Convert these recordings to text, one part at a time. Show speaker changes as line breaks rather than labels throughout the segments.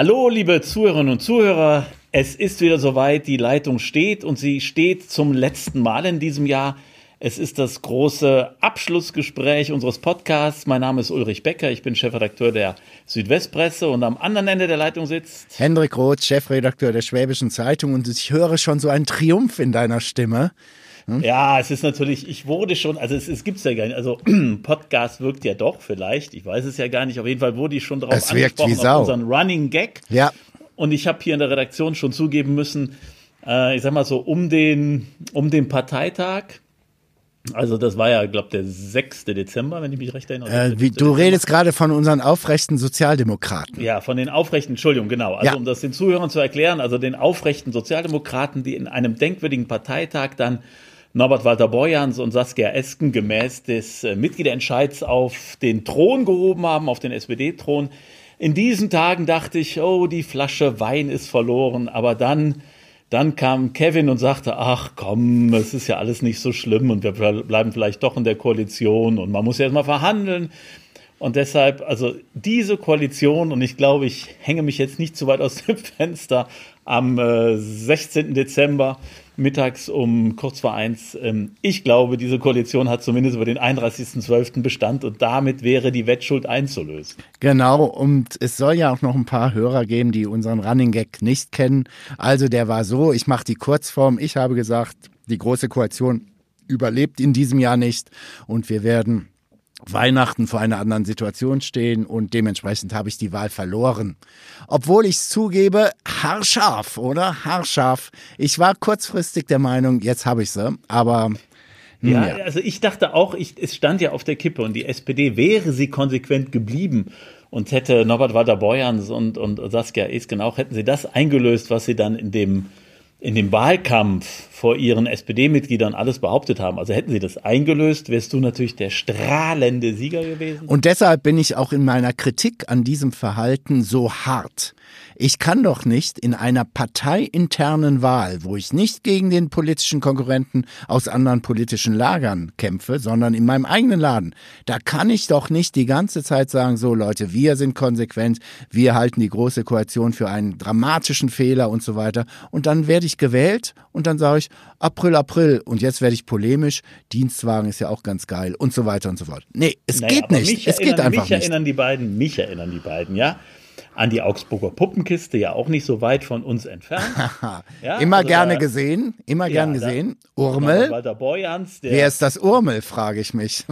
Hallo, liebe Zuhörerinnen und Zuhörer. Es ist wieder soweit. Die Leitung steht und sie steht zum letzten Mal in diesem Jahr. Es ist das große Abschlussgespräch unseres Podcasts. Mein Name ist Ulrich Becker. Ich bin Chefredakteur der Südwestpresse und am anderen Ende der Leitung sitzt
Hendrik Roth, Chefredakteur der Schwäbischen Zeitung. Und ich höre schon so einen Triumph in deiner Stimme.
Hm? Ja, es ist natürlich, ich wurde schon, also es, es gibt es ja gar nicht, also Podcast wirkt ja doch vielleicht, ich weiß es ja gar nicht, auf jeden Fall wurde ich schon darauf
es wirkt angesprochen,
wie Sau. auf unseren Running Gag.
Ja.
Und ich habe hier in der Redaktion schon zugeben müssen, äh, ich sag mal so, um den, um den Parteitag, also das war ja, glaube der 6. Dezember, wenn ich mich recht erinnere.
Äh, wie, du redest gerade von unseren aufrechten Sozialdemokraten.
Ja, von den aufrechten, Entschuldigung, genau. Also
ja.
um das den Zuhörern zu erklären, also den aufrechten Sozialdemokraten, die in einem denkwürdigen Parteitag dann Norbert Walter Borjans und Saskia Esken gemäß des äh, Mitgliederentscheids auf den Thron gehoben haben, auf den SPD-Thron. In diesen Tagen dachte ich, oh, die Flasche Wein ist verloren, aber dann dann kam Kevin und sagte, ach komm, es ist ja alles nicht so schlimm und wir bleiben vielleicht doch in der Koalition und man muss ja erstmal verhandeln. Und deshalb, also diese Koalition, und ich glaube, ich hänge mich jetzt nicht zu weit aus dem Fenster, am äh, 16. Dezember mittags um kurz vor eins. Ähm, ich glaube, diese Koalition hat zumindest über den 31.12. Bestand und damit wäre die Wettschuld einzulösen.
Genau, und es soll ja auch noch ein paar Hörer geben, die unseren Running Gag nicht kennen. Also der war so, ich mache die Kurzform. Ich habe gesagt, die Große Koalition überlebt in diesem Jahr nicht und wir werden Weihnachten vor einer anderen Situation stehen und dementsprechend habe ich die Wahl verloren. Obwohl ich es zugebe, haarscharf, oder? Haarscharf. Ich war kurzfristig der Meinung, jetzt habe ich sie, aber
ja, ja, also ich dachte auch, ich, es stand ja auf der Kippe und die SPD wäre sie konsequent geblieben und hätte Norbert Walter Borjans und, und Saskia Esken auch, hätten sie das eingelöst, was sie dann in dem in dem Wahlkampf vor ihren SPD-Mitgliedern alles behauptet haben. Also hätten sie das eingelöst, wärst du natürlich der strahlende Sieger gewesen.
Und deshalb bin ich auch in meiner Kritik an diesem Verhalten so hart. Ich kann doch nicht in einer parteiinternen Wahl, wo ich nicht gegen den politischen Konkurrenten aus anderen politischen Lagern kämpfe, sondern in meinem eigenen Laden, da kann ich doch nicht die ganze Zeit sagen, so Leute, wir sind konsequent, wir halten die große Koalition für einen dramatischen Fehler und so weiter. Und dann werde ich gewählt und dann sage ich, April, April und jetzt werde ich polemisch, Dienstwagen ist ja auch ganz geil und so weiter und so fort. Nee, es naja, geht nicht. Es geht einfach
mich nicht. Mich erinnern die beiden, mich erinnern die beiden, ja an die Augsburger Puppenkiste, ja auch nicht so weit von uns entfernt.
ja, immer also gerne da, gesehen, immer ja, gern gesehen. Da, Urmel.
Walter Boyans,
Wer ist das Urmel, frage ich mich.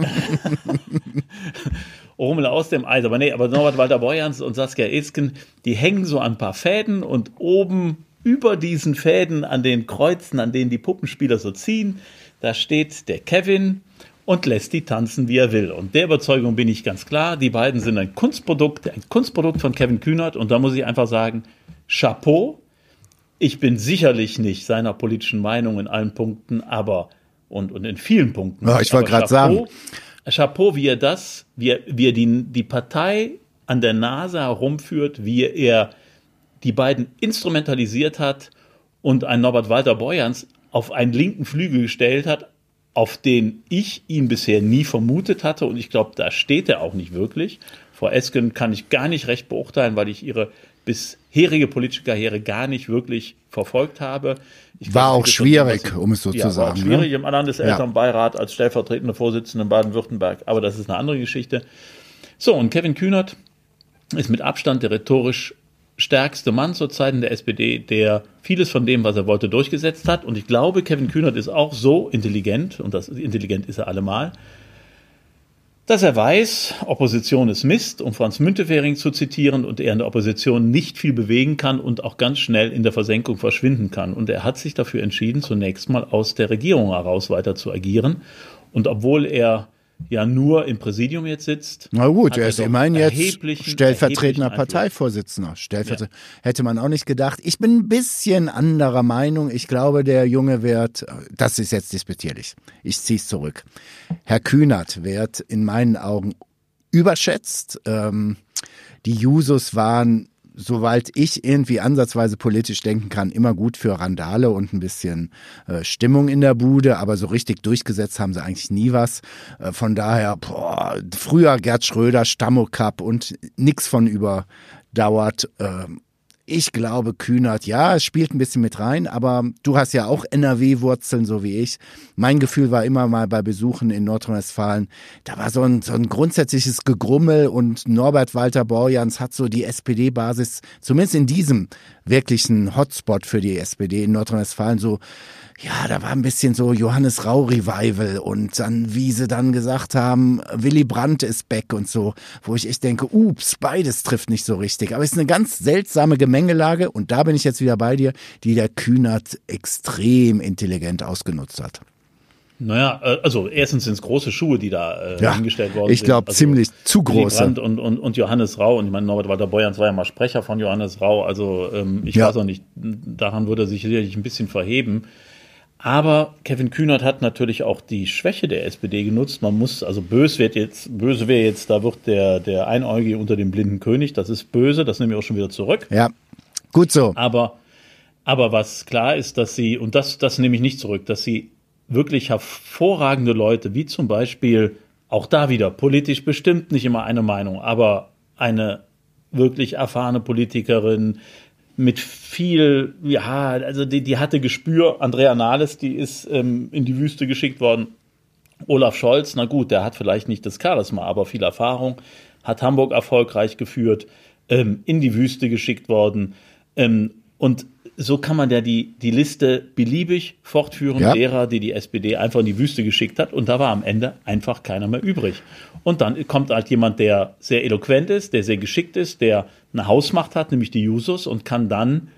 Urmel aus dem Eis. Aber nee, aber Norbert Walter Boyans und Saskia Esken, die hängen so an ein paar Fäden und oben über diesen Fäden an den Kreuzen, an denen die Puppenspieler so ziehen, da steht der Kevin und lässt die tanzen, wie er will. Und der Überzeugung bin ich ganz klar, die beiden sind ein Kunstprodukt, ein Kunstprodukt von Kevin Kühnert. Und da muss ich einfach sagen, Chapeau. Ich bin sicherlich nicht seiner politischen Meinung in allen Punkten, aber und, und in vielen Punkten.
Ja, ich wollte gerade sagen.
Chapeau, wie er das, wie er, wie er die, die Partei an der Nase herumführt, wie er die beiden instrumentalisiert hat und ein Norbert Walter Borjans auf einen linken Flügel gestellt hat, auf den ich ihn bisher nie vermutet hatte. Und ich glaube, da steht er auch nicht wirklich. Frau Esken kann ich gar nicht recht beurteilen, weil ich ihre bisherige politische Karriere gar nicht wirklich verfolgt habe.
Ich war auch schwierig, um es so
ja,
zu sagen. War
auch schwierig ne? im Landeselternbeirat ja. als stellvertretende Vorsitzende in Baden-Württemberg, aber das ist eine andere Geschichte. So, und Kevin Kühnert ist mit Abstand der rhetorisch stärkste Mann zur Zeit in der SPD, der vieles von dem, was er wollte, durchgesetzt hat. Und ich glaube, Kevin Kühnert ist auch so intelligent, und das intelligent ist er allemal, dass er weiß, Opposition ist Mist, um Franz Müntefering zu zitieren, und er in der Opposition nicht viel bewegen kann und auch ganz schnell in der Versenkung verschwinden kann. Und er hat sich dafür entschieden, zunächst mal aus der Regierung heraus weiter zu agieren. Und obwohl er ja nur im Präsidium jetzt sitzt.
Na gut, er ist immerhin jetzt stellvertretender Parteivorsitzender. Stellvertret ja. Hätte man auch nicht gedacht. Ich bin ein bisschen anderer Meinung. Ich glaube, der Junge wird, das ist jetzt disputierlich. Ich ziehe es zurück. Herr Kühnert wird in meinen Augen überschätzt. Ähm, die Jusos waren soweit ich irgendwie ansatzweise politisch denken kann, immer gut für Randale und ein bisschen äh, Stimmung in der Bude, aber so richtig durchgesetzt haben sie eigentlich nie was. Äh, von daher, boah, früher Gerd Schröder, Stammocup und nix von überdauert. Äh, Ich glaube, Kühnert, ja, es spielt ein bisschen mit rein, aber du hast ja auch NRW-Wurzeln, so wie ich. Mein Gefühl war immer mal bei Besuchen in Nordrhein-Westfalen, da war so ein, so ein grundsätzliches Gegrummel und Norbert Walter Borjans hat so die SPD-Basis, zumindest in diesem wirklichen Hotspot für die SPD in Nordrhein-Westfalen, so ja, da war ein bisschen so Johannes Rau Revival und dann, wie sie dann gesagt haben, Willy Brandt ist back und so, wo ich echt denke, ups, beides trifft nicht so richtig. Aber es ist eine ganz seltsame Gemengelage und da bin ich jetzt wieder bei dir, die der Kühnert extrem intelligent ausgenutzt hat.
Naja, äh, also erstens sind es große Schuhe, die da äh, ja, hingestellt worden
ich glaub, sind. Ich glaube, also ziemlich zu große.
Brandt und, und, und Johannes Rau. Und ich meine, Norbert Walter Beuerns war ja mal Sprecher von Johannes Rau. Also ähm, ich ja. weiß auch nicht, daran würde er sich sicherlich ein bisschen verheben. Aber Kevin Kühnert hat natürlich auch die Schwäche der SPD genutzt. Man muss, also böse wird jetzt, böse wäre jetzt, da wird der, der Einäugige unter dem blinden König. Das ist böse, das nehme ich auch schon wieder zurück.
Ja, gut so.
Aber, aber was klar ist, dass sie, und das, das nehme ich nicht zurück, dass sie wirklich hervorragende Leute, wie zum Beispiel, auch da wieder, politisch bestimmt nicht immer eine Meinung, aber eine wirklich erfahrene Politikerin, mit viel, ja, also die, die hatte Gespür. Andrea Nahles, die ist ähm, in die Wüste geschickt worden. Olaf Scholz, na gut, der hat vielleicht nicht das Charisma, aber viel Erfahrung, hat Hamburg erfolgreich geführt, ähm, in die Wüste geschickt worden. Ähm, und so kann man ja die, die Liste beliebig fortführen, ja. derer, die die SPD einfach in die Wüste geschickt hat. Und da war am Ende einfach keiner mehr übrig. Und dann kommt halt jemand, der sehr eloquent ist, der sehr geschickt ist, der eine Hausmacht hat, nämlich die Jusos, und kann dann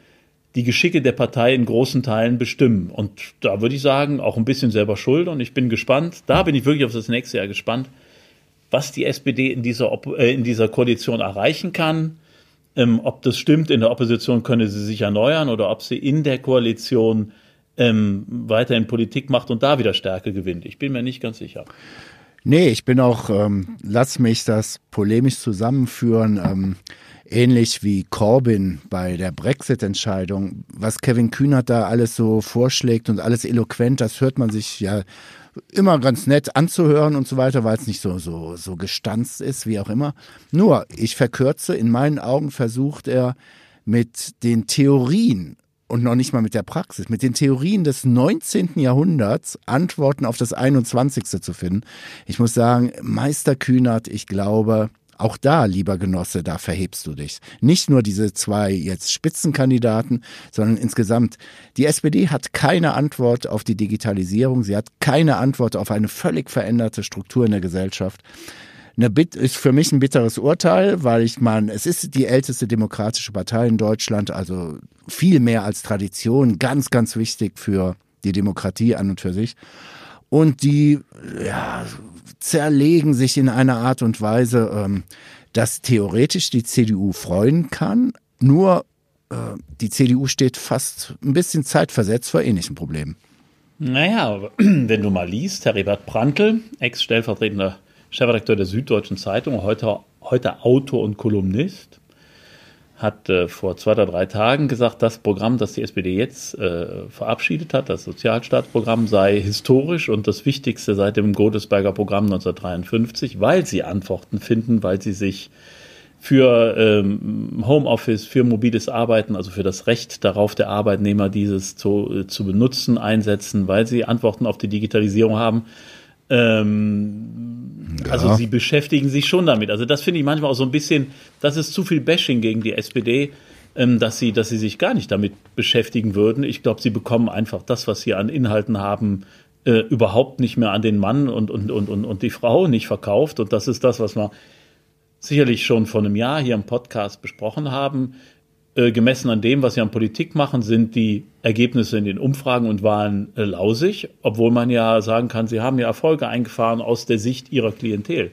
die Geschicke der Partei in großen Teilen bestimmen. Und da würde ich sagen, auch ein bisschen selber schuld. Und ich bin gespannt, da bin ich wirklich auf das nächste Jahr gespannt, was die SPD in dieser, äh, in dieser Koalition erreichen kann ähm, ob das stimmt, in der Opposition könne sie sich erneuern oder ob sie in der Koalition ähm, weiterhin Politik macht und da wieder Stärke gewinnt. Ich bin mir nicht ganz sicher.
Nee, ich bin auch, ähm, lass mich das polemisch zusammenführen, ähm, ähnlich wie Corbyn bei der Brexit-Entscheidung. Was Kevin Kühnert da alles so vorschlägt und alles eloquent, das hört man sich ja immer ganz nett anzuhören und so weiter, weil es nicht so, so, so gestanzt ist, wie auch immer. Nur, ich verkürze, in meinen Augen versucht er mit den Theorien und noch nicht mal mit der Praxis, mit den Theorien des 19. Jahrhunderts Antworten auf das 21. zu finden. Ich muss sagen, Meister Kühnert, ich glaube, auch da, lieber Genosse, da verhebst du dich. Nicht nur diese zwei jetzt Spitzenkandidaten, sondern insgesamt. Die SPD hat keine Antwort auf die Digitalisierung. Sie hat keine Antwort auf eine völlig veränderte Struktur in der Gesellschaft. Eine Bit ist für mich ein bitteres Urteil, weil ich meine, es ist die älteste demokratische Partei in Deutschland, also viel mehr als Tradition, ganz, ganz wichtig für die Demokratie an und für sich. Und die ja, zerlegen sich in einer Art und Weise, ähm, dass theoretisch die CDU freuen kann, nur äh, die CDU steht fast ein bisschen zeitversetzt vor ähnlichen Problemen.
Naja, wenn du mal liest, Heribert Prantl, Ex-stellvertretender Chefredakteur der Süddeutschen Zeitung, heute, heute Autor und Kolumnist, hat äh, vor zwei oder drei Tagen gesagt, das Programm, das die SPD jetzt äh, verabschiedet hat, das Sozialstaatsprogramm, sei historisch und das Wichtigste seit dem Godesberger Programm 1953, weil sie Antworten finden, weil sie sich für ähm, Homeoffice, für mobiles Arbeiten, also für das Recht darauf der Arbeitnehmer, dieses zu, äh, zu benutzen, einsetzen, weil sie Antworten auf die Digitalisierung haben. Ähm, ja. Also sie beschäftigen sich schon damit. Also das finde ich manchmal auch so ein bisschen, das ist zu viel Bashing gegen die SPD, ähm, dass sie, dass sie sich gar nicht damit beschäftigen würden. Ich glaube, sie bekommen einfach das, was sie an Inhalten haben, äh, überhaupt nicht mehr an den Mann und, und, und, und, und die Frau nicht verkauft. Und das ist das, was wir sicherlich schon vor einem Jahr hier im Podcast besprochen haben. Äh, gemessen an dem, was sie an Politik machen, sind die Ergebnisse in den Umfragen und Wahlen äh, lausig, obwohl man ja sagen kann, sie haben ja Erfolge eingefahren aus der Sicht ihrer Klientel.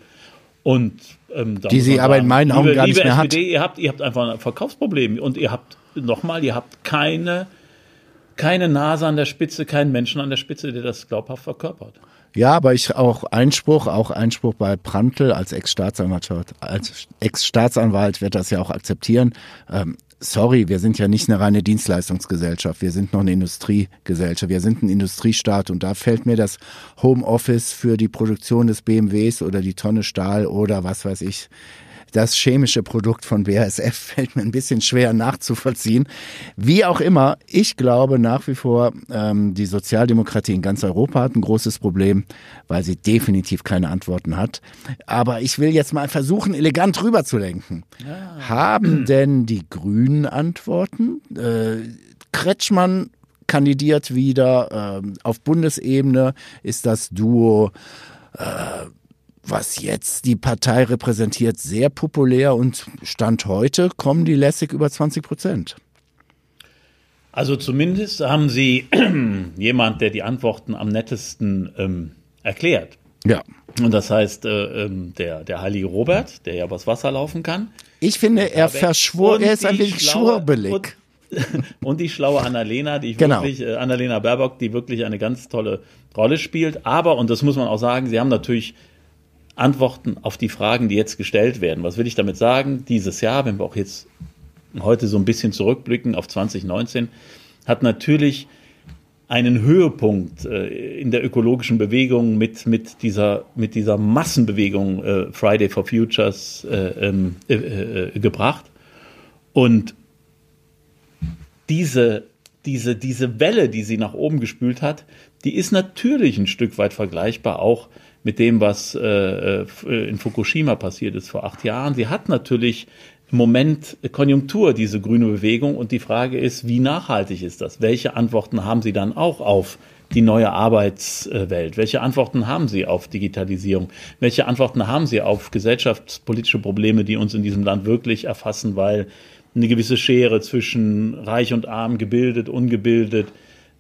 Und
ähm, die sie aber in meinen Augen liebe, gar nicht mehr SPD,
hat. Ihr habt, ihr habt einfach ein Verkaufsproblem und ihr habt nochmal, ihr habt keine, keine Nase an der Spitze, keinen Menschen an der Spitze, der das glaubhaft verkörpert.
Ja, aber ich auch Einspruch, auch Einspruch bei Prantl als Ex-Staatsanwalt, als Ex-Staatsanwalt wird das ja auch akzeptieren. Ähm, sorry, wir sind ja nicht eine reine Dienstleistungsgesellschaft, wir sind noch eine Industriegesellschaft, wir sind ein Industriestaat und da fällt mir das Homeoffice für die Produktion des BMWs oder die Tonne Stahl oder was weiß ich das chemische Produkt von BASF fällt mir ein bisschen schwer nachzuvollziehen. Wie auch immer, ich glaube nach wie vor, ähm, die Sozialdemokratie in ganz Europa hat ein großes Problem, weil sie definitiv keine Antworten hat. Aber ich will jetzt mal versuchen, elegant rüberzulenken. Ja. Haben denn die Grünen Antworten? Äh, Kretschmann kandidiert wieder. Ähm, auf Bundesebene ist das Duo, äh, was jetzt die Partei repräsentiert, sehr populär und Stand heute kommen die lässig über 20 Prozent.
Also zumindest haben Sie jemand, der die Antworten am nettesten ähm, erklärt.
Ja.
Und das heißt, äh, ähm, der, der heilige Robert, der ja übers Wasser laufen kann.
Ich finde, er verschwor, er ist ein wenig schwurbelig.
und die schlaue Annalena, die ich genau. wirklich, äh, Annalena Baerbock, die wirklich eine ganz tolle Rolle spielt. Aber, und das muss man auch sagen, sie haben natürlich Antworten auf die Fragen, die jetzt gestellt werden. Was will ich damit sagen? Dieses Jahr, wenn wir auch jetzt heute so ein bisschen zurückblicken auf 2019, hat natürlich einen Höhepunkt äh, in der ökologischen Bewegung mit, mit, dieser, mit dieser Massenbewegung äh, Friday for Futures äh, ähm, äh, äh, gebracht. Und diese, diese, diese Welle, die sie nach oben gespült hat, die ist natürlich ein Stück weit vergleichbar auch mit dem, was äh, äh, in Fukushima passiert ist vor acht Jahren. Sie hat natürlich im Moment Konjunktur, diese grüne Bewegung. Und die Frage ist, wie nachhaltig ist das? Welche Antworten haben Sie dann auch auf die neue Arbeitswelt? Welche Antworten haben Sie auf Digitalisierung? Welche Antworten haben Sie auf gesellschaftspolitische Probleme, die uns in diesem Land wirklich erfassen, weil eine gewisse Schere zwischen reich und arm, gebildet, ungebildet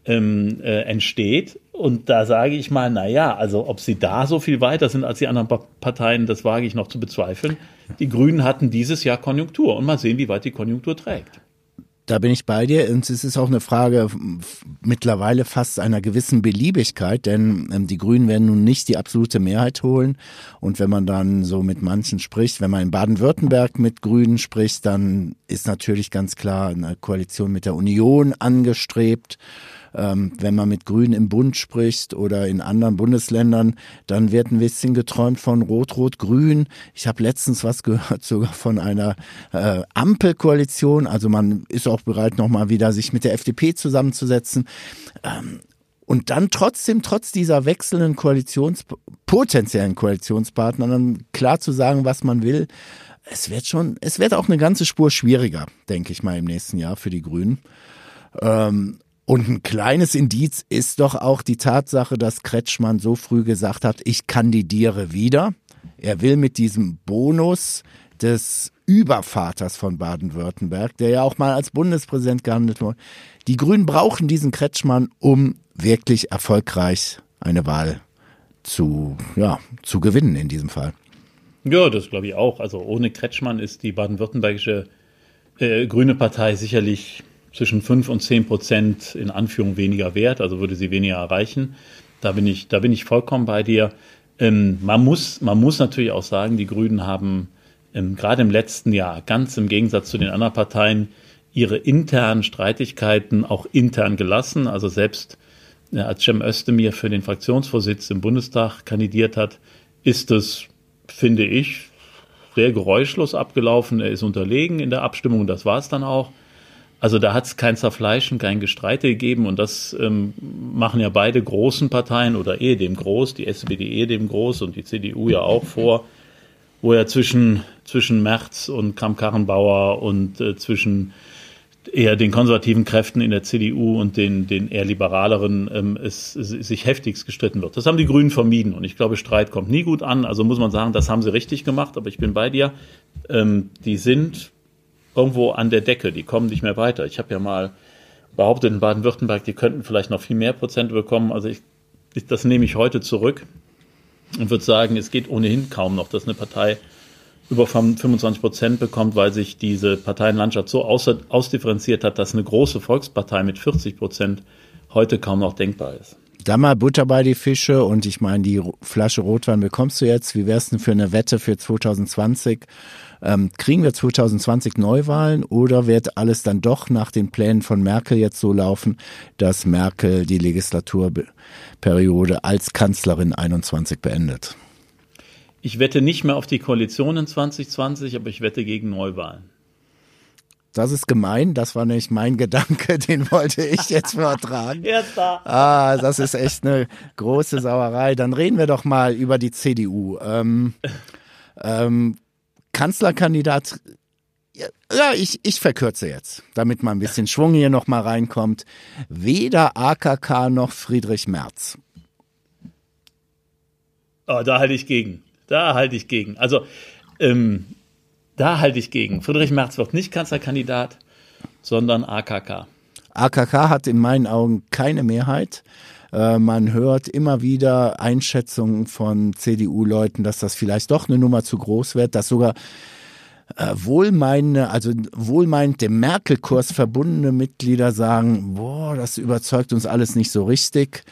ähm, äh, entsteht. Und da sage ich mal, na ja, also ob sie da so viel weiter sind als die anderen Parteien, das wage ich noch zu bezweifeln. Die Grünen hatten dieses Jahr Konjunktur und mal sehen, wie weit die Konjunktur trägt.
Da bin ich bei dir und es ist auch eine Frage mittlerweile fast einer gewissen Beliebigkeit, denn ähm, die Grünen werden nun nicht die absolute Mehrheit holen und wenn man dann so mit manchen spricht, wenn man in Baden-Württemberg mit Grünen spricht, dann ist natürlich ganz klar eine Koalition mit der Union angestrebt ähm, wenn man mit Grünen im Bund spricht oder in anderen Bundesländern, dann wird ein bisschen geträumt von Rot-Rot-Grün. Ich habe letztens was gehört sogar von einer äh, Ampelkoalition. Also man ist auch bereit, nochmal wieder sich mit der FDP zusammenzusetzen. Ähm, und dann trotzdem, trotz dieser wechselnden Koalitions, potenziellen Koalitionspartner, dann klar zu sagen, was man will. Es wird schon, es wird auch eine ganze Spur schwieriger, denke ich mal, im nächsten Jahr für die Grünen. Ähm, und ein kleines Indiz ist doch auch die Tatsache, dass Kretschmann so früh gesagt hat, ich kandidiere wieder. Er will mit diesem Bonus des Übervaters von Baden-Württemberg, der ja auch mal als Bundespräsident gehandelt wurde. Die Grünen brauchen diesen Kretschmann, um wirklich erfolgreich eine Wahl zu, ja, zu gewinnen in diesem Fall.
Ja, das glaube ich auch. Also ohne Kretschmann ist die baden-württembergische äh, Grüne Partei sicherlich zwischen 5 und 10 Prozent in Anführung weniger wert, also würde sie weniger erreichen. Da bin ich, da bin ich vollkommen bei dir. Ähm, man, muss, man muss natürlich auch sagen, die Grünen haben ähm, gerade im letzten Jahr, ganz im Gegensatz zu den anderen Parteien, ihre internen Streitigkeiten auch intern gelassen. Also selbst äh, als Cem Özdemir für den Fraktionsvorsitz im Bundestag kandidiert hat, ist es, finde ich, sehr geräuschlos abgelaufen. Er ist unterlegen in der Abstimmung, das war es dann auch. Also da hat es kein Zerfleischen, kein Gestreite gegeben und das ähm, machen ja beide großen Parteien oder ehedem groß, die SPD ehedem groß und die CDU ja auch vor, wo ja zwischen, zwischen Merz und Kramp-Karrenbauer und äh, zwischen eher den konservativen Kräften in der CDU und den, den eher liberaleren ähm, es, es, sich heftigst gestritten wird. Das haben die Grünen vermieden und ich glaube, Streit kommt nie gut an. Also muss man sagen, das haben sie richtig gemacht, aber ich bin bei dir. Ähm, die sind irgendwo an der Decke, die kommen nicht mehr weiter. Ich habe ja mal behauptet in Baden-Württemberg, die könnten vielleicht noch viel mehr Prozent bekommen. Also ich, das nehme ich heute zurück und würde sagen, es geht ohnehin kaum noch, dass eine Partei über 25 Prozent bekommt, weil sich diese Parteienlandschaft so aus, ausdifferenziert hat, dass eine große Volkspartei mit 40 Prozent heute kaum noch denkbar ist.
Da mal Butter bei die Fische und ich meine, die Flasche Rotwein bekommst du jetzt. Wie wär's denn für eine Wette für 2020? Ähm, kriegen wir 2020 Neuwahlen oder wird alles dann doch nach den Plänen von Merkel jetzt so laufen, dass Merkel die Legislaturperiode als Kanzlerin 21 beendet?
Ich wette nicht mehr auf die Koalition in 2020, aber ich wette gegen Neuwahlen.
Das ist gemein, das war nämlich mein Gedanke, den wollte ich jetzt vortragen.
Erster.
Ah, das ist echt eine große Sauerei. Dann reden wir doch mal über die CDU. Ähm, ähm, Kanzlerkandidat, ja, ich, ich verkürze jetzt, damit mal ein bisschen Schwung hier nochmal reinkommt. Weder AKK noch Friedrich Merz.
Oh, da halte ich gegen. Da halte ich gegen. Also, ähm, da halte ich gegen. Friedrich Merz wird nicht Kanzlerkandidat, sondern AKK.
AKK hat in meinen Augen keine Mehrheit. Äh, man hört immer wieder Einschätzungen von CDU-Leuten, dass das vielleicht doch eine Nummer zu groß wird, dass sogar äh, wohlmeinende, also wohlmeinend dem Merkel-Kurs verbundene Mitglieder sagen, boah, das überzeugt uns alles nicht so richtig.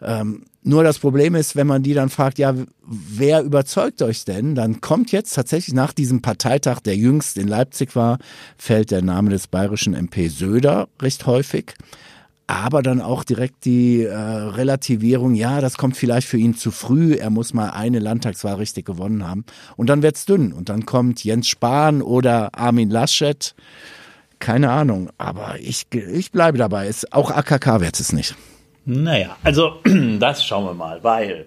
Ähm, nur das Problem ist, wenn man die dann fragt, ja, wer überzeugt euch denn? Dann kommt jetzt tatsächlich nach diesem Parteitag, der jüngst in Leipzig war, fällt der Name des bayerischen MP Söder recht häufig. Aber dann auch direkt die äh, Relativierung, ja, das kommt vielleicht für ihn zu früh, er muss mal eine Landtagswahl richtig gewonnen haben. Und dann wird's dünn. Und dann kommt Jens Spahn oder Armin Laschet. Keine Ahnung. Aber ich, ich bleibe dabei. Es, auch AKK wird es nicht.
Naja, also das schauen wir mal, weil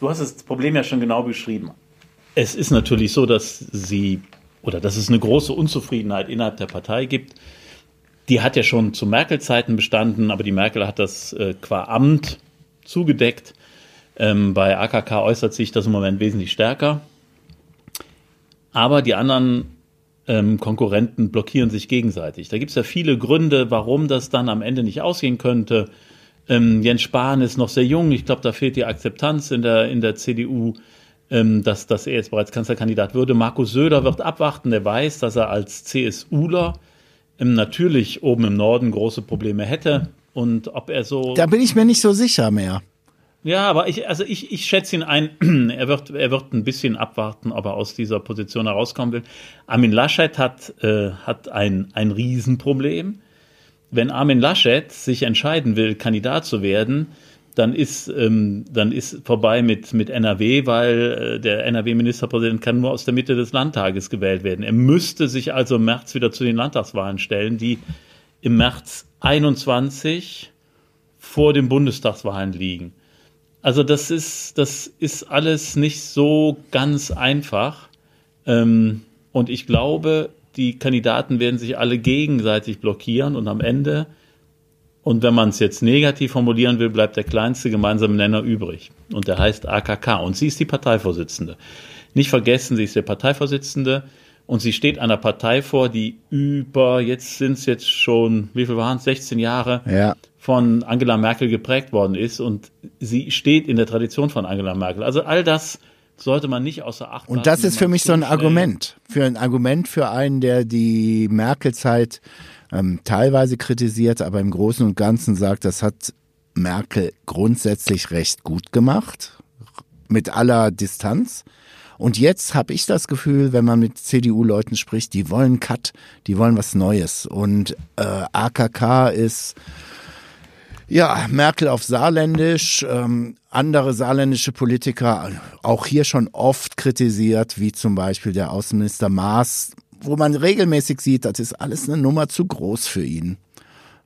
du hast das Problem ja schon genau beschrieben. Es ist natürlich so, dass sie oder dass es eine große Unzufriedenheit innerhalb der Partei gibt. Die hat ja schon zu Merkel-Zeiten bestanden, aber die Merkel hat das äh, qua Amt zugedeckt. Ähm, bei AKK äußert sich das im Moment wesentlich stärker. Aber die anderen ähm, Konkurrenten blockieren sich gegenseitig. Da gibt es ja viele Gründe, warum das dann am Ende nicht ausgehen könnte. Ähm, Jens Spahn ist noch sehr jung. Ich glaube, da fehlt die Akzeptanz in der, in der CDU, ähm, dass, dass er jetzt bereits Kanzlerkandidat würde. Markus Söder wird abwarten. Der weiß, dass er als CSUler natürlich oben im Norden große Probleme hätte. Und ob er so.
Da bin ich mir nicht so sicher mehr.
Ja, aber ich, also ich, ich schätze ihn ein, er wird, er wird ein bisschen abwarten, ob er aus dieser Position herauskommen will. Armin Laschet hat, äh, hat ein, ein Riesenproblem wenn Armin Laschet sich entscheiden will, Kandidat zu werden, dann ist, ähm, dann ist vorbei mit, mit NRW, weil äh, der NRW-Ministerpräsident kann nur aus der Mitte des Landtages gewählt werden. Er müsste sich also im März wieder zu den Landtagswahlen stellen, die im März 21 vor den Bundestagswahlen liegen. Also das ist, das ist alles nicht so ganz einfach. Ähm, und ich glaube, die Kandidaten werden sich alle gegenseitig blockieren und am Ende, und wenn man es jetzt negativ formulieren will, bleibt der kleinste gemeinsame Nenner übrig. Und der heißt AKK. Und sie ist die Parteivorsitzende. Nicht vergessen, sie ist der Parteivorsitzende und sie steht einer Partei vor, die über, jetzt sind es jetzt schon, wie viel waren es, 16 Jahre
ja.
von Angela Merkel geprägt worden ist und sie steht in der Tradition von Angela Merkel. Also all das sollte man nicht außer Acht
lassen. Und das ist für mich so ein Argument. Für ein Argument für einen, der die Merkel-Zeit ähm, teilweise kritisiert, aber im Großen und Ganzen sagt, das hat Merkel grundsätzlich recht gut gemacht. Mit aller Distanz. Und jetzt habe ich das Gefühl, wenn man mit CDU-Leuten spricht, die wollen Cut, die wollen was Neues. Und äh, AKK ist ja, Merkel auf Saarländisch, ähm, andere saarländische Politiker auch hier schon oft kritisiert, wie zum Beispiel der Außenminister Maas, wo man regelmäßig sieht, das ist alles eine Nummer zu groß für ihn.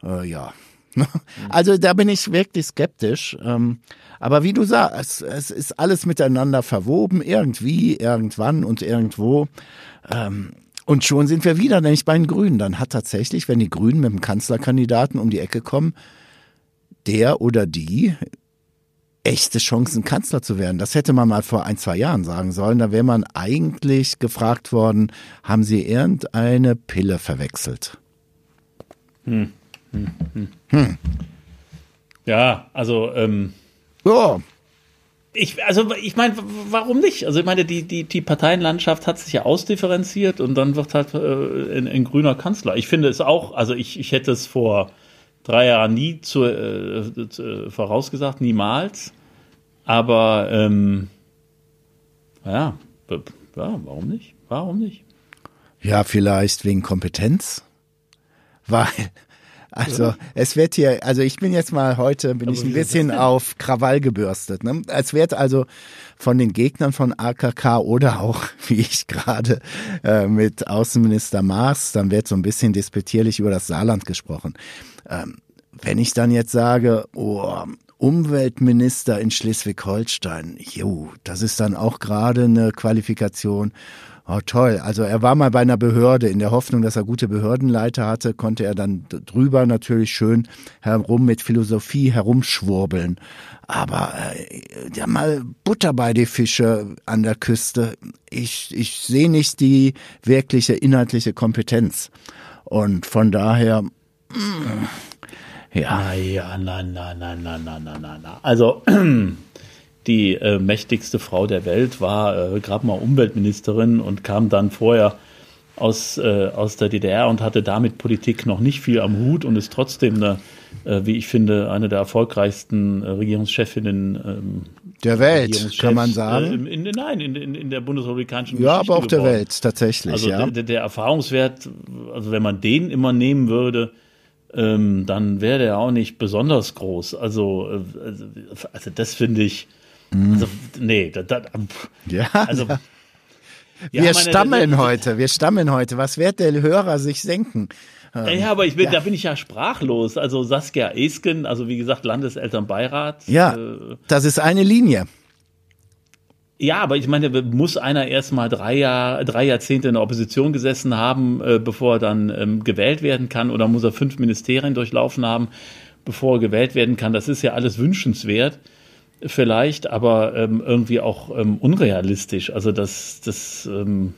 Äh, ja. Also da bin ich wirklich skeptisch. Ähm, aber wie du sagst, es ist alles miteinander verwoben, irgendwie, irgendwann und irgendwo. Ähm, und schon sind wir wieder, nämlich bei den Grünen. Dann hat tatsächlich, wenn die Grünen mit dem Kanzlerkandidaten um die Ecke kommen, der oder die echte Chancen, Kanzler zu werden. Das hätte man mal vor ein, zwei Jahren sagen sollen. Da wäre man eigentlich gefragt worden, haben Sie irgendeine Pille verwechselt?
Hm. Hm. Hm. hm. Ja, also ähm,
ja.
Ich, also ich meine, warum nicht? Also ich meine, die, die, die Parteienlandschaft hat sich ja ausdifferenziert und dann wird halt äh, ein, ein grüner Kanzler. Ich finde es auch, also ich, ich hätte es vor drei Jahren nie zu, äh, zu, vorausgesagt, niemals. Aber ähm, ja, ja, warum nicht? Warum nicht?
Ja, vielleicht wegen Kompetenz. Weil, Also ja. es wird hier, also ich bin jetzt mal heute, bin Aber ich ein bisschen auf Krawall gebürstet. Ne? Es wird also von den Gegnern von AKK oder auch, wie ich gerade äh, mit Außenminister Maas, dann wird so ein bisschen disputierlich über das Saarland gesprochen. Ähm, wenn ich dann jetzt sage, oh, Umweltminister in Schleswig-Holstein, jo, das ist dann auch gerade eine Qualifikation. Oh, toll. Also er war mal bei einer Behörde. In der Hoffnung, dass er gute Behördenleiter hatte, konnte er dann drüber natürlich schön herum mit Philosophie herumschwurbeln. Aber äh, ja mal Butter bei die Fische an der Küste. Ich, ich sehe nicht die wirkliche inhaltliche Kompetenz. Und von daher.
Ja. Na ja, na, na, na, na, na, na, na, na. Also die äh, mächtigste Frau der Welt war äh, gerade mal Umweltministerin und kam dann vorher aus, äh, aus der DDR und hatte damit Politik noch nicht viel am Hut und ist trotzdem eine, äh, wie ich finde, eine der erfolgreichsten äh, Regierungschefinnen
ähm, der Welt, kann man sagen.
Äh, in, nein, in, in, in der bundesrepublikanischen
Ja, aber auch geworden. der Welt, tatsächlich.
Also
ja.
der, der Erfahrungswert, also wenn man den immer nehmen würde, ähm, dann wäre der auch nicht besonders groß. Also, äh, also, das finde ich, mhm. also, nee, da, da,
ja, also, ja. Wir ja, stammeln meine, heute, wir stammeln heute. Was wird der Hörer sich denken?
Ähm, ja, aber ich bin, ja. da bin ich ja sprachlos. Also Saskia Esken, also wie gesagt, Landeselternbeirat.
Ja, äh, das ist eine Linie.
Ja, aber ich meine, muss einer erst mal drei, Jahr, drei Jahrzehnte in der Opposition gesessen haben, äh, bevor er dann ähm, gewählt werden kann, oder muss er fünf Ministerien durchlaufen haben, bevor er gewählt werden kann? Das ist ja alles wünschenswert, vielleicht, aber ähm, irgendwie auch ähm, unrealistisch. Also das, das ähm,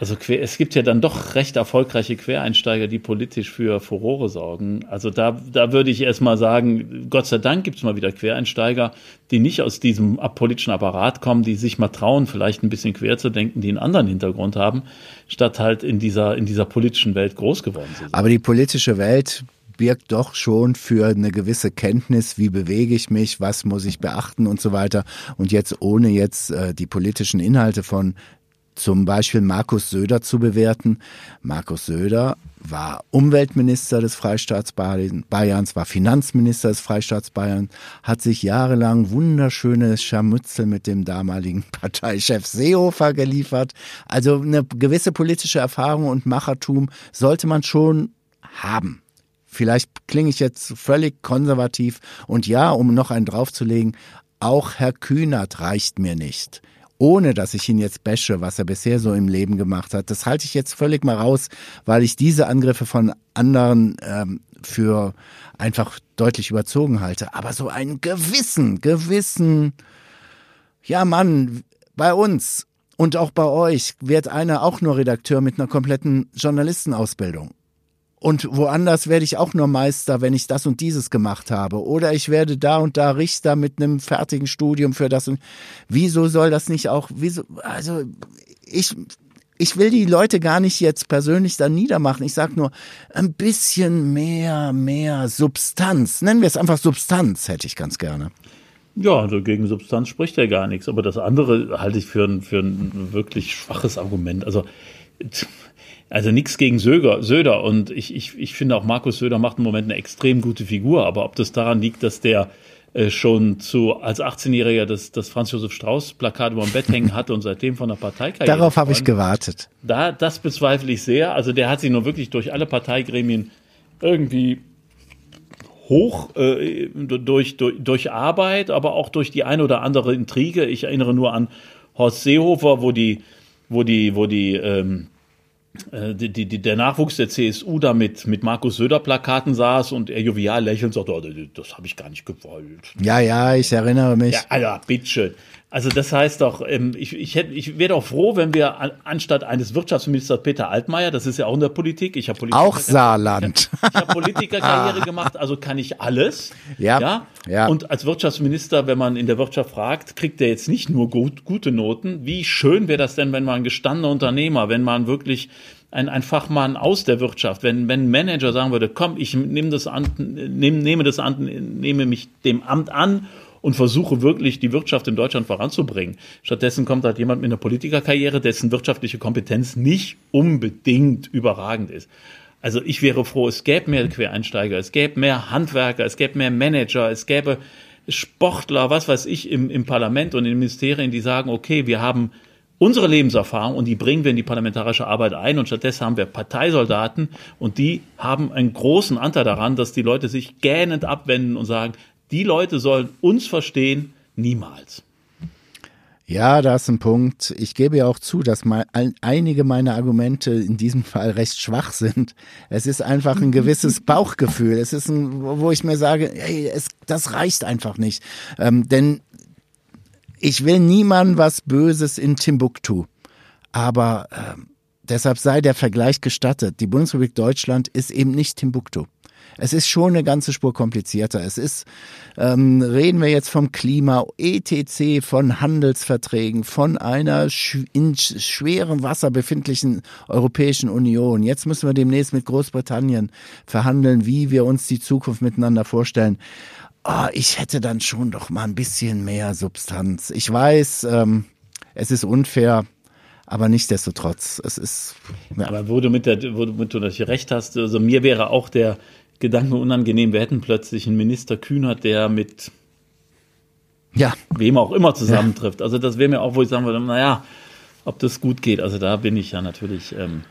also es gibt ja dann doch recht erfolgreiche Quereinsteiger, die politisch für Furore sorgen. Also da, da würde ich erstmal sagen, Gott sei Dank gibt es mal wieder Quereinsteiger, die nicht aus diesem politischen Apparat kommen, die sich mal trauen, vielleicht ein bisschen quer zu denken, die einen anderen Hintergrund haben, statt halt in dieser, in dieser politischen Welt groß geworden zu sein.
Aber die politische Welt birgt doch schon für eine gewisse Kenntnis, wie bewege ich mich, was muss ich beachten und so weiter. Und jetzt ohne jetzt äh, die politischen Inhalte von zum Beispiel Markus Söder zu bewerten. Markus Söder war Umweltminister des Freistaats Bayerns, war Finanzminister des Freistaats Bayern, hat sich jahrelang wunderschöne Scharmützel mit dem damaligen Parteichef Seehofer geliefert. Also eine gewisse politische Erfahrung und Machertum sollte man schon haben. Vielleicht klinge ich jetzt völlig konservativ und ja, um noch einen draufzulegen, auch Herr Kühnert reicht mir nicht ohne dass ich ihn jetzt bashe, was er bisher so im Leben gemacht hat. Das halte ich jetzt völlig mal raus, weil ich diese Angriffe von anderen ähm, für einfach deutlich überzogen halte. Aber so einen gewissen, gewissen, ja Mann, bei uns und auch bei euch wird einer auch nur Redakteur mit einer kompletten Journalistenausbildung. Und woanders werde ich auch nur Meister, wenn ich das und dieses gemacht habe. Oder ich werde da und da Richter mit einem fertigen Studium für das und wieso soll das nicht auch, wieso, also ich, ich will die Leute gar nicht jetzt persönlich da niedermachen. Ich sag nur, ein bisschen mehr, mehr Substanz. Nennen wir es einfach Substanz, hätte ich ganz gerne.
Ja, also gegen Substanz spricht ja gar nichts. Aber das andere halte ich für ein, für ein wirklich schwaches Argument. Also, also nichts gegen Söder, Söder und ich, ich, ich finde auch Markus Söder macht im Moment eine extrem gute Figur, aber ob das daran liegt, dass der äh, schon zu als 18-Jähriger das, das Franz Josef Strauß Plakat über dem Bett hängen hatte und seitdem von der Parteikarriere.
Darauf habe ich gewartet.
Da, das bezweifle ich sehr. Also der hat sich nur wirklich durch alle Parteigremien irgendwie hoch äh, durch, durch, durch Arbeit, aber auch durch die eine oder andere Intrige. Ich erinnere nur an Horst Seehofer, wo die, wo die, wo die ähm, äh, die, die, der Nachwuchs der CSU da mit, mit Markus Söder Plakaten saß und er jovial lächelnd sagte, oh, das habe ich gar nicht gewollt.
Ja, ja, ich erinnere mich. Ja,
Alter, bitteschön. Also das heißt doch, ähm, ich, ich, hätte, ich wäre doch froh, wenn wir anstatt eines Wirtschaftsministers Peter Altmaier, das ist ja auch in der Politik, ich habe Politiker,
auch Saarland.
Ich, habe Politikerkarriere gemacht, also kann ich alles.
Ja, ja.
ja. Und als Wirtschaftsminister, wenn man in der Wirtschaft fragt, kriegt er jetzt nicht nur gut, gute Noten. Wie schön wäre das denn, wenn man ein gestandener Unternehmer, wenn man wirklich ein, ein Fachmann aus der Wirtschaft, wenn, wenn ein Manager sagen würde, komm, ich nehme das an, nehme, nehme das an, nehme mich dem Amt an und versuche wirklich die Wirtschaft in Deutschland voranzubringen. Stattdessen kommt halt jemand mit einer Politikerkarriere, dessen wirtschaftliche Kompetenz nicht unbedingt überragend ist. Also ich wäre froh, es gäbe mehr Quereinsteiger, es gäbe mehr Handwerker, es gäbe mehr Manager, es gäbe Sportler, was weiß ich, im, im Parlament und in den Ministerien, die sagen, okay, wir haben unsere Lebenserfahrung und die bringen wir in die parlamentarische Arbeit ein und stattdessen haben wir Parteisoldaten und die haben einen großen Anteil daran, dass die Leute sich gähnend abwenden und sagen, die Leute sollen uns verstehen, niemals.
Ja, da ist ein Punkt. Ich gebe ja auch zu, dass mal einige meiner Argumente in diesem Fall recht schwach sind. Es ist einfach ein gewisses Bauchgefühl. Es ist ein, wo ich mir sage, hey, es, das reicht einfach nicht. Ähm, denn ich will niemandem was Böses in Timbuktu. Aber äh, deshalb sei der Vergleich gestattet. Die Bundesrepublik Deutschland ist eben nicht Timbuktu. Es ist schon eine ganze Spur komplizierter. Es ist, ähm, reden wir jetzt vom Klima, ETC, von Handelsverträgen, von einer sch in schwerem Wasser befindlichen Europäischen Union. Jetzt müssen wir demnächst mit Großbritannien verhandeln, wie wir uns die Zukunft miteinander vorstellen. Oh, ich hätte dann schon doch mal ein bisschen mehr Substanz. Ich weiß, ähm, es ist unfair, aber nichtsdestotrotz, es ist.
Ja. Aber wo du mit der, wo du, mit du recht hast, also mir wäre auch der Gedanke unangenehm, wir hätten plötzlich einen Minister Kühnert, der mit ja. wem auch immer zusammentrifft. Ja. Also das wäre mir auch, wo ich sagen würde, naja, ob das gut geht. Also da bin ich ja natürlich ähm,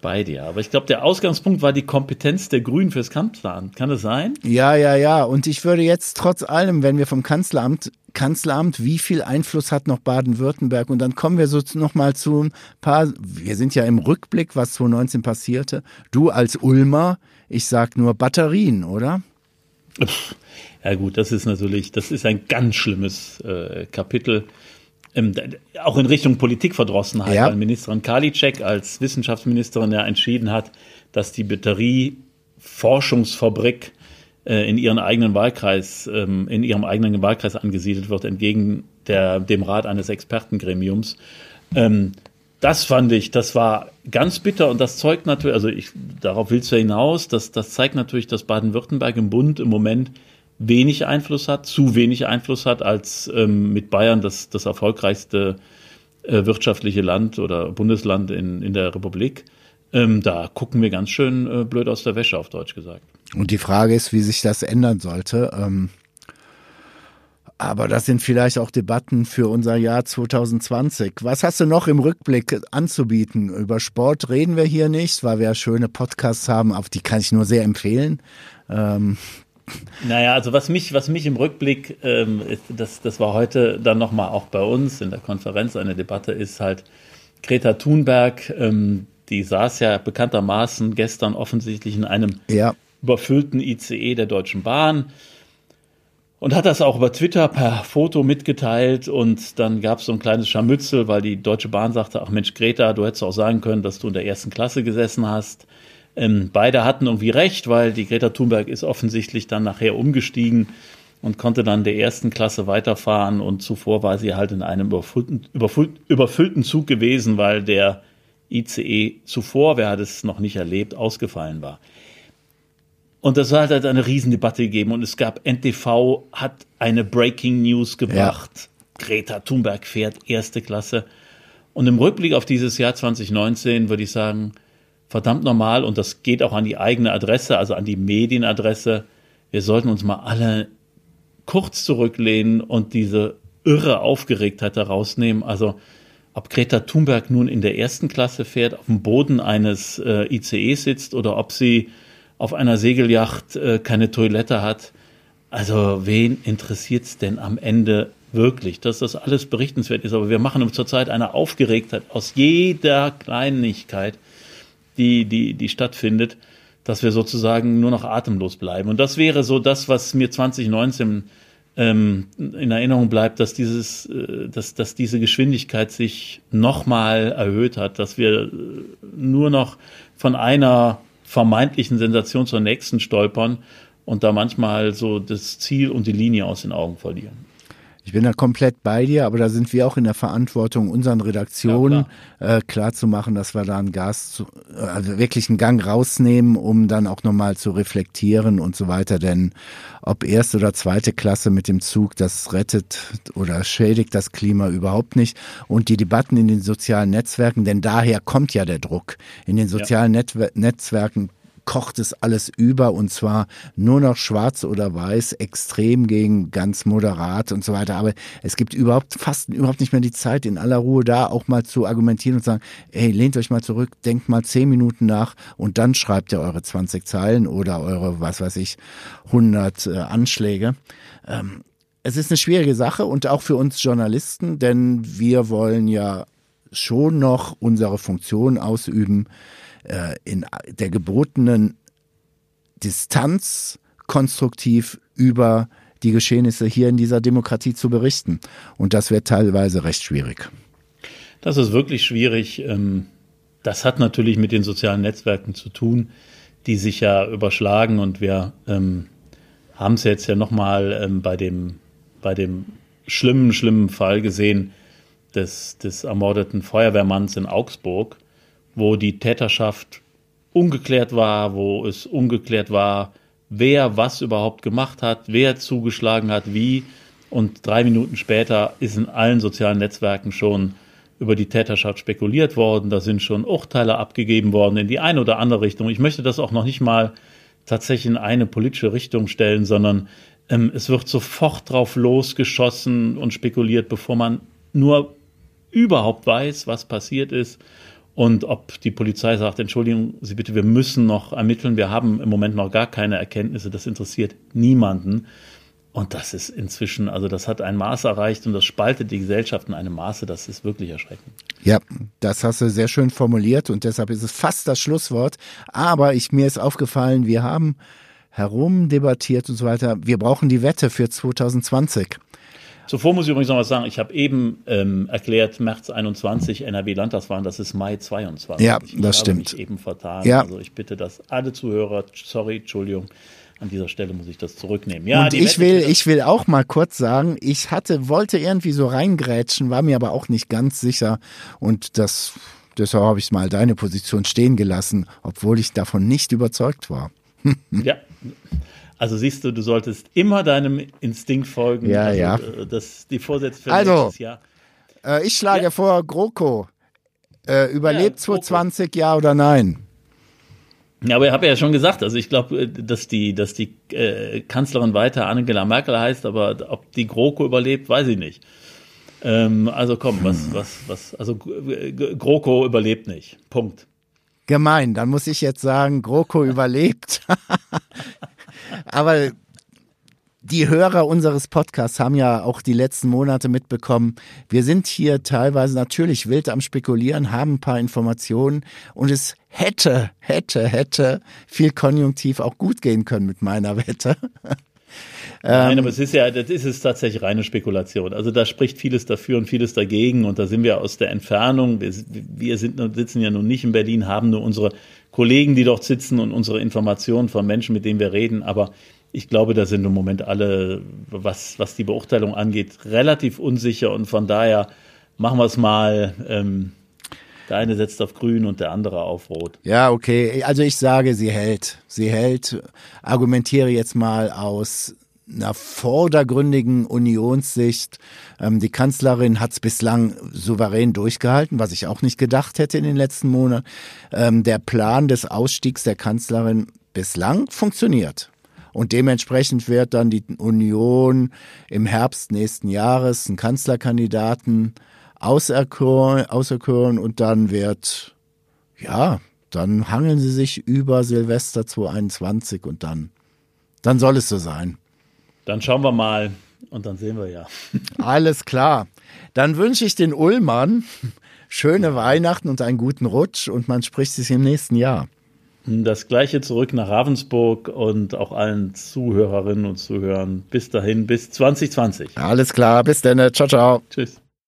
bei dir. Aber ich glaube, der Ausgangspunkt war die Kompetenz der Grünen fürs Kanzleramt. Kann das sein?
Ja, ja, ja. Und ich würde jetzt trotz allem, wenn wir vom Kanzleramt Kanzleramt, wie viel Einfluss hat noch Baden-Württemberg? Und dann kommen wir so noch mal zu ein paar, wir sind ja im Rückblick, was 2019 passierte. Du als Ulmer, ich sag nur Batterien, oder?
Ja gut, das ist natürlich, das ist ein ganz schlimmes äh, Kapitel. Ähm, auch in Richtung Politikverdrossenheit, ja. weil Ministerin Karliczek als Wissenschaftsministerin ja entschieden hat, dass die Batterieforschungsfabrik äh, in ihren eigenen Wahlkreis, ähm, in ihrem eigenen Wahlkreis angesiedelt wird, entgegen der, dem Rat eines Expertengremiums. Ähm, das fand ich, das war ganz bitter und das zeugt natürlich, also ich, darauf willst du hinaus, das, das zeigt natürlich, dass Baden-Württemberg im Bund im Moment wenig Einfluss hat, zu wenig Einfluss hat, als ähm, mit Bayern das, das erfolgreichste äh, wirtschaftliche Land oder Bundesland in, in der Republik. Ähm, da gucken wir ganz schön äh, blöd aus der Wäsche, auf Deutsch gesagt.
Und die Frage ist, wie sich das ändern sollte. Ähm aber das sind vielleicht auch Debatten für unser Jahr 2020. Was hast du noch im Rückblick anzubieten? Über Sport reden wir hier nicht, weil wir ja schöne Podcasts haben, auf die kann ich nur sehr empfehlen. Ähm.
Naja, also was mich, was mich im Rückblick, ähm, das, das war heute dann nochmal auch bei uns in der Konferenz eine Debatte, ist halt Greta Thunberg, ähm, die saß ja bekanntermaßen gestern offensichtlich in einem ja. überfüllten ICE der Deutschen Bahn und hat das auch über Twitter per Foto mitgeteilt und dann gab es so ein kleines Scharmützel, weil die Deutsche Bahn sagte, ach Mensch, Greta, du hättest auch sagen können, dass du in der ersten Klasse gesessen hast. Ähm, beide hatten irgendwie recht, weil die Greta Thunberg ist offensichtlich dann nachher umgestiegen und konnte dann der ersten Klasse weiterfahren und zuvor war sie halt in einem überfüllten, überfüllten Zug gewesen, weil der ICE zuvor, wer hat es noch nicht erlebt, ausgefallen war. Und das hat halt eine Riesendebatte gegeben und es gab, NTV hat eine Breaking News gebracht. Ja. Greta Thunberg fährt erste Klasse. Und im Rückblick auf dieses Jahr 2019 würde ich sagen, verdammt normal und das geht auch an die eigene Adresse, also an die Medienadresse. Wir sollten uns mal alle kurz zurücklehnen und diese irre Aufgeregtheit herausnehmen. Also ob Greta Thunberg nun in der ersten Klasse fährt, auf dem Boden eines äh, ICE sitzt oder ob sie auf einer Segelyacht äh, keine Toilette hat. Also wen interessiert es denn am Ende wirklich, dass das alles berichtenswert ist? Aber wir machen zurzeit eine Aufgeregtheit aus jeder Kleinigkeit, die, die, die stattfindet, dass wir sozusagen nur noch atemlos bleiben. Und das wäre so das, was mir 2019 ähm, in Erinnerung bleibt, dass dieses, äh, dass, dass diese Geschwindigkeit sich nochmal erhöht hat, dass wir äh, nur noch von einer vermeintlichen Sensation zur nächsten stolpern und da manchmal so das Ziel und die Linie aus den Augen verlieren.
Ich bin da komplett bei dir, aber da sind wir auch in der Verantwortung, unseren Redaktionen ja, klar. äh, klar dass wir da einen Gas, zu, also wirklich einen Gang rausnehmen, um dann auch nochmal zu reflektieren und so weiter. Denn ob erste oder zweite Klasse mit dem Zug, das rettet oder schädigt das Klima überhaupt nicht. Und die Debatten in den sozialen Netzwerken, denn daher kommt ja der Druck. In den sozialen ja. Netzwerken kocht es alles über und zwar nur noch schwarz oder weiß, extrem gegen ganz moderat und so weiter. Aber es gibt überhaupt fast überhaupt nicht mehr die Zeit, in aller Ruhe da auch mal zu argumentieren und sagen, hey, lehnt euch mal zurück, denkt mal zehn Minuten nach und dann schreibt ihr eure 20 Zeilen oder eure, was weiß ich, 100 äh, Anschläge. Ähm, es ist eine schwierige Sache und auch für uns Journalisten, denn wir wollen ja schon noch unsere Funktion ausüben, äh, in der gebotenen Distanz konstruktiv über die Geschehnisse hier in dieser Demokratie zu berichten. Und das wird teilweise recht schwierig.
Das ist wirklich schwierig. Ähm, das hat natürlich mit den sozialen Netzwerken zu tun, die sich ja überschlagen und wir ähm, haben es jetzt ja nochmal ähm, bei dem, bei dem schlimmen, schlimmen Fall gesehen des, des ermordeten Feuerwehrmanns in Augsburg, wo die Täterschaft ungeklärt war, wo es ungeklärt war, wer was überhaupt gemacht hat, wer zugeschlagen hat, wie. Und drei Minuten später ist in allen sozialen Netzwerken schon über die Täterschaft spekuliert worden. Da sind schon Urteile abgegeben worden in die eine oder andere Richtung. Ich möchte das auch noch nicht mal tatsächlich in eine politische Richtung stellen, sondern ähm, es wird sofort drauf losgeschossen und spekuliert, bevor man nur überhaupt weiß, was passiert ist und ob die Polizei sagt, Entschuldigung Sie bitte, wir müssen noch ermitteln, wir haben im Moment noch gar keine Erkenntnisse, das interessiert niemanden. Und das ist inzwischen, also das hat ein Maß erreicht und das spaltet die Gesellschaft in einem Maße, das ist wirklich erschreckend.
Ja, das hast du sehr schön formuliert und deshalb ist es fast das Schlusswort. Aber ich, mir ist aufgefallen, wir haben herumdebattiert und so weiter. Wir brauchen die Wette für 2020.
Zuvor muss ich übrigens noch was sagen. Ich habe eben ähm, erklärt, März 21 NRW-Landtagswahlen, das ist Mai 22.
Ja,
ich
das stimmt.
Mich eben vertan.
Ja.
Also ich bitte dass alle Zuhörer, sorry, Entschuldigung, an dieser Stelle muss ich das zurücknehmen. Ja,
und ich will, ich will auch mal kurz sagen, ich hatte, wollte irgendwie so reingrätschen, war mir aber auch nicht ganz sicher und das, deshalb habe ich mal deine Position stehen gelassen, obwohl ich davon nicht überzeugt war.
ja. Also siehst du, du solltest immer deinem Instinkt folgen.
Ja,
also,
ja.
äh, Das, die Vorsätze für
Also,
nächstes Jahr.
Äh, ich schlage
Ja.
vor, GroKo, äh, überlebt
Ja, GroKo.
2020, ja oder nein?
Ja, aber ich habe ja schon gesagt, also ich glaube, dass die, dass die äh, Kanzlerin weiter Angela Merkel heißt, aber ob die GroKo überlebt, weiß ich nicht. Ähm, also komm, was, was, was, also GroKo überlebt nicht. Punkt.
Gemein, dann muss ich jetzt sagen, GroKo überlebt. Aber die Hörer unseres Podcasts haben ja auch die letzten Monate mitbekommen, wir sind hier teilweise natürlich wild am Spekulieren, haben ein paar Informationen und es hätte, hätte, hätte viel konjunktiv auch gut gehen können mit meiner Wette.
Nein, aber es ist ja, das ist es tatsächlich reine Spekulation. Also da spricht vieles dafür und vieles dagegen. Und da sind wir aus der Entfernung. Wir, wir sind, sitzen ja nun nicht in Berlin, haben nur unsere Kollegen, die dort sitzen und unsere Informationen von Menschen, mit denen wir reden. Aber ich glaube, da sind im Moment alle, was, was die Beurteilung angeht, relativ unsicher. Und von daher machen wir es mal. Ähm, der eine setzt auf grün und der andere auf rot.
Ja, okay. Also ich sage, sie hält. Sie hält. Argumentiere jetzt mal aus einer vordergründigen Unionssicht. Ähm, die Kanzlerin hat es bislang souverän durchgehalten, was ich auch nicht gedacht hätte in den letzten Monaten. Ähm, der Plan des Ausstiegs der Kanzlerin bislang funktioniert. Und dementsprechend wird dann die Union im Herbst nächsten Jahres einen Kanzlerkandidaten auserkoren, und dann wird, ja, dann hangeln sie sich über Silvester 2021 und dann, dann soll es so sein.
Dann schauen wir mal und dann sehen wir ja.
Alles klar. Dann wünsche ich den Ullmann schöne Weihnachten und einen guten Rutsch und man spricht sich im nächsten Jahr.
Das gleiche zurück nach Ravensburg und auch allen Zuhörerinnen und Zuhörern. Bis dahin, bis 2020.
Alles klar, bis dann. Ciao, ciao.
Tschüss.